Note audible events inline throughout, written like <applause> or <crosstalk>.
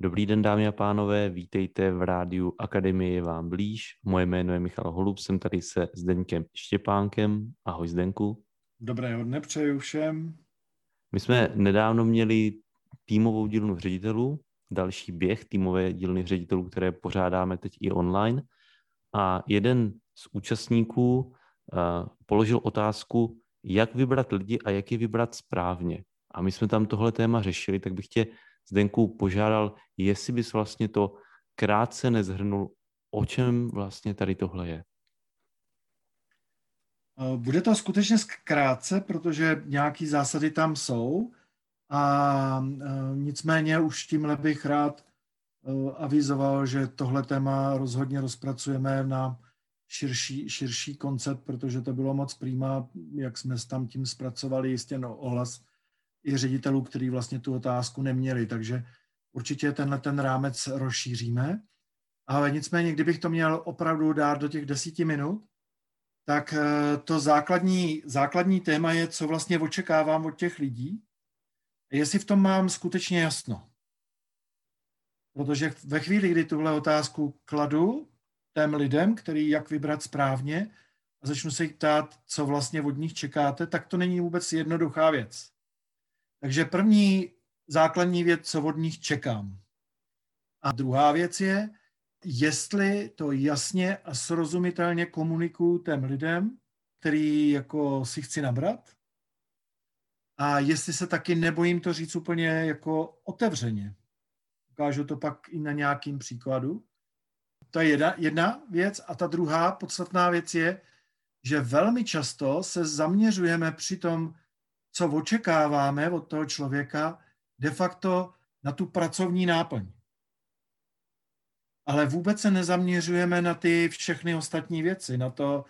Dobrý den, dámy a pánové, vítejte v rádiu Akademie vám blíž. Moje jméno je Michal Holub, jsem tady se Zdeňkem Štěpánkem. Ahoj Zdenku. Dobré dne přeju všem. My jsme nedávno měli týmovou dílnu ředitelů, další běh týmové dílny ředitelů, které pořádáme teď i online. A jeden z účastníků uh, položil otázku, jak vybrat lidi a jak je vybrat správně. A my jsme tam tohle téma řešili, tak bych tě Zdenku požádal, jestli bys vlastně to krátce nezhrnul, o čem vlastně tady tohle je. Eh, bude to skutečně krátce, protože nějaké zásady tam jsou a eh, nicméně už tímhle bych rád eh, avizoval, že tohle téma rozhodně rozpracujeme na širší, širší koncept, protože to bylo moc přímá, jak jsme tam tím zpracovali jistě no, ohlas i ředitelů, kteří vlastně tu otázku neměli, takže určitě tenhle ten rámec rozšíříme. Ale nicméně, kdybych to měl opravdu dát do těch desíti minut, tak eh, to základní, základní téma je, co vlastně očekávám od těch lidí, jestli v tom mám skutečně jasno. Protože ve chvíli, kdy tuhle otázku kladu těm lidem, který jak vybrat správně, a začnu se jich ptát, co vlastně od nich čekáte, tak to není vůbec jednoduchá věc. Takže první základní věc, co od nich čekám. A druhá věc je, jestli to jasně a srozumitelně komunikuju těm lidem, který jako si chci nabrat, a jestli se taky nebojím to říct úplně jako otevřeně. Ukážu to pak i na nějakým příkladu. To je jedna, jedna věc. A ta druhá podstatná věc je, že velmi často se zaměřujeme při tom co očekáváme od toho člověka, de facto na tu pracovní náplň. Ale vůbec se nezaměřujeme na ty všechny ostatní věci, na, to,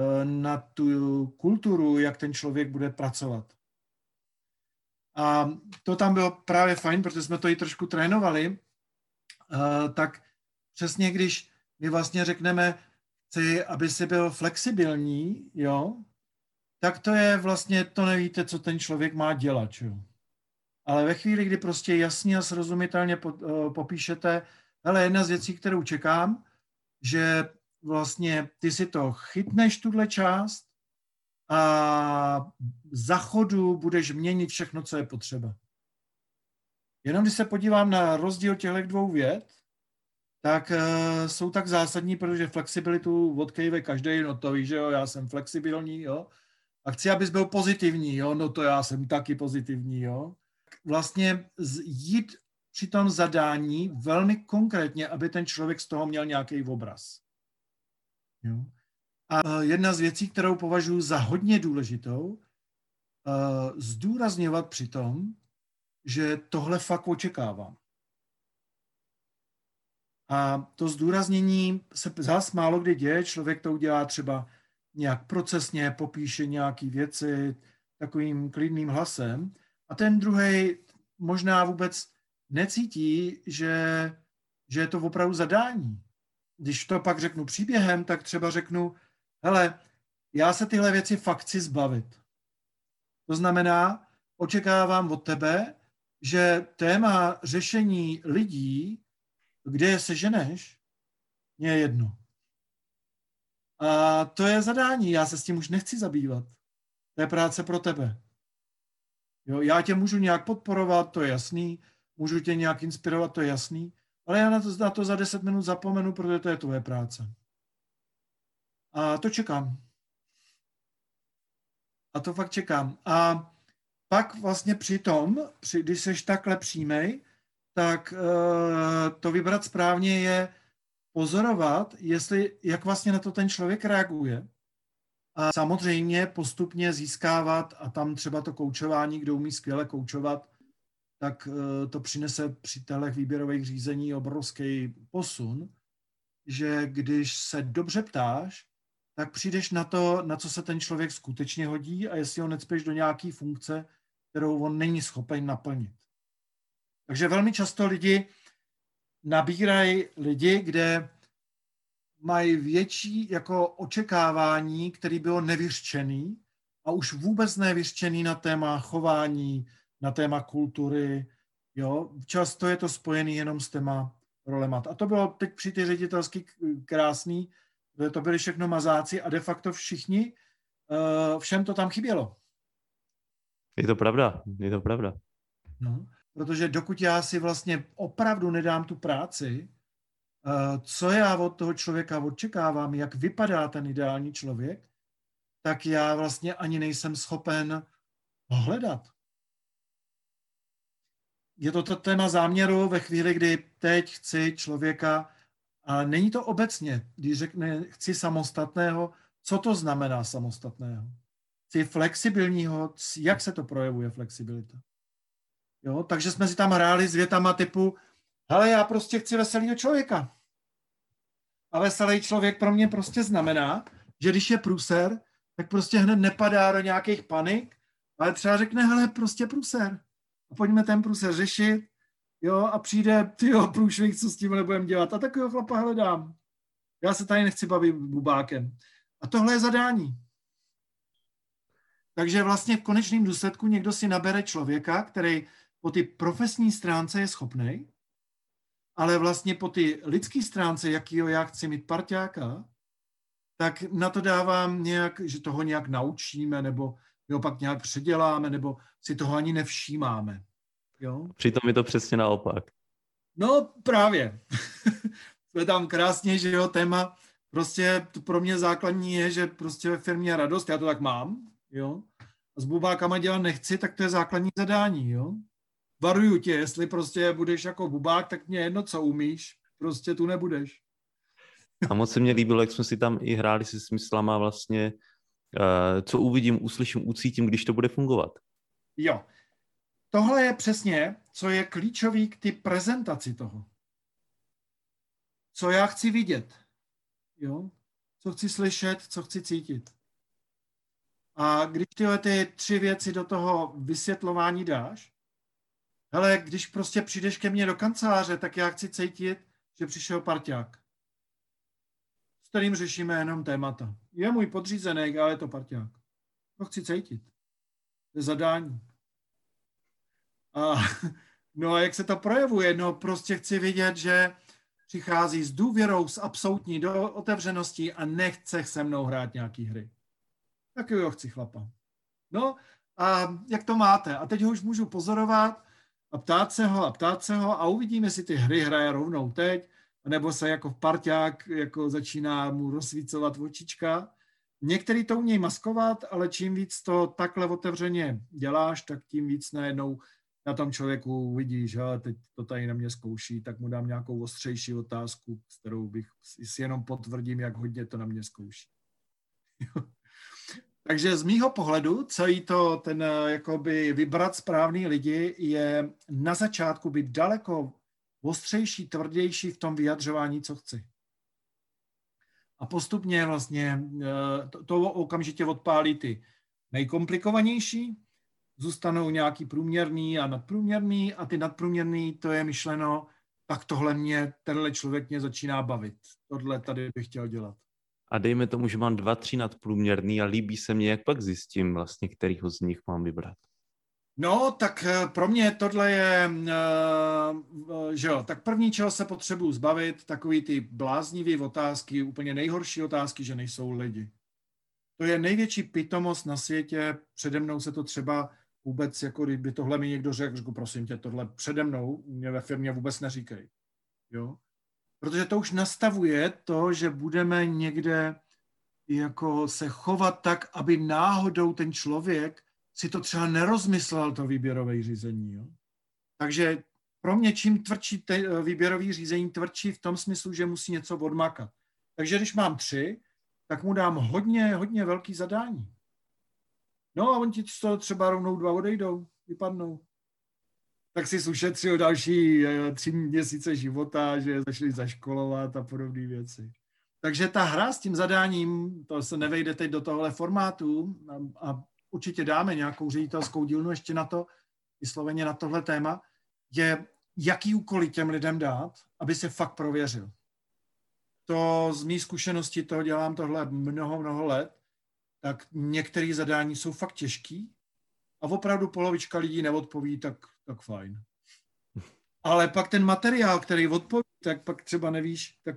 eh, na tu kulturu, jak ten člověk bude pracovat. A to tam bylo právě fajn, protože jsme to i trošku trénovali, eh, tak přesně když my vlastně řekneme, chci, aby si byl flexibilní, jo, tak to je vlastně, to nevíte, co ten člověk má dělat. Čo? Ale ve chvíli, kdy prostě jasně a srozumitelně eh, popíšete, ale jedna z věcí, kterou čekám, že vlastně ty si to chytneš, tuhle část, a za chodu budeš měnit všechno, co je potřeba. Jenom když se podívám na rozdíl těchto dvou věd, tak uh, jsou tak zásadní, protože flexibilitu odkejve každý, no to víš, že jo, já jsem flexibilní, jo, a chci, abys byl pozitivní, jo, no to já jsem taky pozitivní, jo. Vlastně jít při tom zadání velmi konkrétně, aby ten člověk z toho měl nějaký obraz. Jo. A jedna z věcí, kterou považuji za hodně důležitou, zdůrazňovat při tom, že tohle fakt očekávám. A to zdůraznění se zás málo kdy děje, člověk to udělá třeba nějak procesně popíše nějaké věci takovým klidným hlasem a ten druhý možná vůbec necítí, že, že je to opravdu zadání. Když to pak řeknu příběhem, tak třeba řeknu, hele, já se tyhle věci fakt chci zbavit. To znamená, očekávám od tebe, že téma řešení lidí, kde je seženeš, mě je jedno. A to je zadání, já se s tím už nechci zabývat. To je práce pro tebe. Jo, já tě můžu nějak podporovat, to je jasný, můžu tě nějak inspirovat, to je jasný, ale já na to, na to za 10 minut zapomenu, protože to je tvoje práce. A to čekám. A to fakt čekám. A pak vlastně při tom, při, když jsi takhle přímej, tak uh, to vybrat správně je pozorovat, jestli, jak vlastně na to ten člověk reaguje. A samozřejmě postupně získávat, a tam třeba to koučování, kdo umí skvěle koučovat, tak eh, to přinese při těchto výběrových řízení obrovský posun, že když se dobře ptáš, tak přijdeš na to, na co se ten člověk skutečně hodí a jestli ho necpeš do nějaké funkce, kterou on není schopen naplnit. Takže velmi často lidi nabírají lidi, kde mají větší jako očekávání, který bylo nevyřčený a už vůbec nevyřčený na téma chování, na téma kultury, Jo, často je to spojený jenom s těma rolema. A to bylo teď při ty ředitelský krásný, to byli všechno mazáci a de facto všichni, uh, všem to tam chybělo. Je to pravda, je to pravda. No, protože dokud já si vlastně opravdu nedám tu práci, uh, co já od toho člověka očekávám, jak vypadá ten ideální člověk, tak já vlastně ani nejsem schopen ho hledat. Je to to téma záměru ve chvíli, kdy teď chci člověka, a není to obecně, když řekne chci samostatného, co to znamená samostatného? Chci flexibilního, jak se to projevuje flexibilita? Jo, takže jsme si tam hráli s větama typu, hele, já prostě chci veselého člověka. A veselý člověk pro mě prostě znamená, že když je průser, tak prostě hned nepadá do nějakých panik, ale třeba řekne, hele, prostě průser. A pojďme ten průser řešit, jo, a přijde, ty jo, průšvih, co s tím nebudeme dělat. A takového chlapa hledám. Já se tady nechci bavit bubákem. A tohle je zadání. Takže vlastně v konečném důsledku někdo si nabere člověka, který po ty profesní stránce je schopný, ale vlastně po ty lidské stránce, jakýho já chci mít parťáka, tak na to dávám nějak, že toho nějak naučíme, nebo jo, pak nějak předěláme, nebo si toho ani nevšímáme. Jo? Přitom je to přesně naopak. No právě. <laughs> Jsme tam krásně, že jo, téma, prostě to pro mě základní je, že prostě ve firmě je radost, já to tak mám, jo. A s bubákama dělat nechci, tak to je základní zadání, jo. Varuju tě, jestli prostě budeš jako bubák, tak mě jedno, co umíš, prostě tu nebudeš. A moc se mě líbilo, jak jsme si tam i hráli se smyslama vlastně, uh, co uvidím, uslyším, ucítím, když to bude fungovat. Jo. Tohle je přesně, co je klíčový k ty prezentaci toho. Co já chci vidět. Jo? Co chci slyšet, co chci cítit. A když tyhle ty tři věci do toho vysvětlování dáš, hele, když prostě přijdeš ke mně do kanceláře, tak já chci cítit, že přišel parťák s kterým řešíme jenom témata. Je můj podřízený, ale je to parťák. To chci cítit. To je zadání. A, <laughs> no a jak se to projevuje? No prostě chci vidět, že přichází s důvěrou, s absolutní do otevřeností a nechce se mnou hrát nějaký hry. Tak jo, chci chlapa. No a jak to máte? A teď ho už můžu pozorovat a ptát se ho a ptát se ho a uvidíme, jestli ty hry hraje rovnou teď, nebo se jako parťák jako začíná mu rozsvícovat očička. Některý to umějí maskovat, ale čím víc to takhle otevřeně děláš, tak tím víc najednou na tom člověku vidíš, že teď to tady na mě zkouší, tak mu dám nějakou ostřejší otázku, s kterou bych si jenom potvrdím, jak hodně to na mě zkouší. Takže z mýho pohledu celý to, ten jakoby vybrat správný lidi je na začátku být daleko ostřejší, tvrdější v tom vyjadřování, co chci. A postupně vlastně eh, to, to okamžitě odpálí ty nejkomplikovanější, zůstanou nějaký průměrný a nadprůměrný a ty nadprůměrný, to je myšleno, tak tohle mě, tenhle člověk mě začíná bavit. Tohle tady bych chtěl dělat. A dejme tomu, že mám dva, tři nadprůměrný a líbí se mně, jak pak zjistím vlastně, kterýho z nich mám vybrat. No, tak eh, pro mě tohle je, uh, že jo, tak první, čeho se potřebuji zbavit, takový ty bláznivé otázky, úplně nejhorší otázky, že nejsou lidi. To je největší pitomost na světě, přede mnou se to třeba vůbec, jako kdyby tohle mi někdo řekl, řekl, prosím tě, tohle přede mnou mě ve firmě vůbec neříkej. Jo? Protože to už nastavuje to, že budeme někde jako se chovat tak, aby náhodou ten člověk si to třeba nerozmyslel, to výběrové řízení. Jo? Takže pro mě čím tvrdší te, výběrový řízení, tvrdší v tom smyslu, že musí něco odmakat. Takže když mám tři, tak mu dám hodně, hodně velký zadání. No a on ti to třeba rovnou dva odejdou, vypadnou. Tak si ušetřil další eh, tři měsíce života, že začali zaškolovat a podobné věci. Takže ta hra s tím zadáním, to se nevejde teď do tohle formátu a, a určitě dáme nějakou ředitelskou dílnu ještě na to, vysloveně na tohle téma, je, jaký úkoly těm lidem dát, aby se fakt prověřil. To z mý zkušenosti, to dělám tohle mnoho, mnoho let, tak některé zadání jsou fakt těžký a opravdu polovička lidí neodpoví, tak, tak fajn. Ale pak ten materiál, který odpoví, tak pak třeba nevíš, tak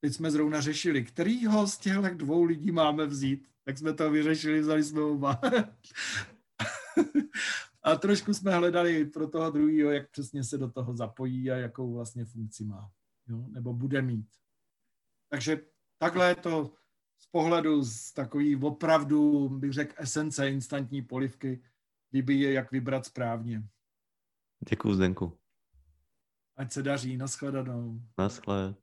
teď jsme zrovna řešili, kterýho z těchto dvou lidí máme vzít. Tak jsme to vyřešili, vzali jsme oba. a trošku jsme hledali pro toho druhého, jak přesně se do toho zapojí a jakou vlastně funkci má. Jo? Nebo bude mít. Takže takhle to z pohledu z takový opravdu, bych řekl, esence instantní polivky, kdyby je jak vybrat správně. Děkuji, Zdenku. Ať se daří, nashledanou. Naschle.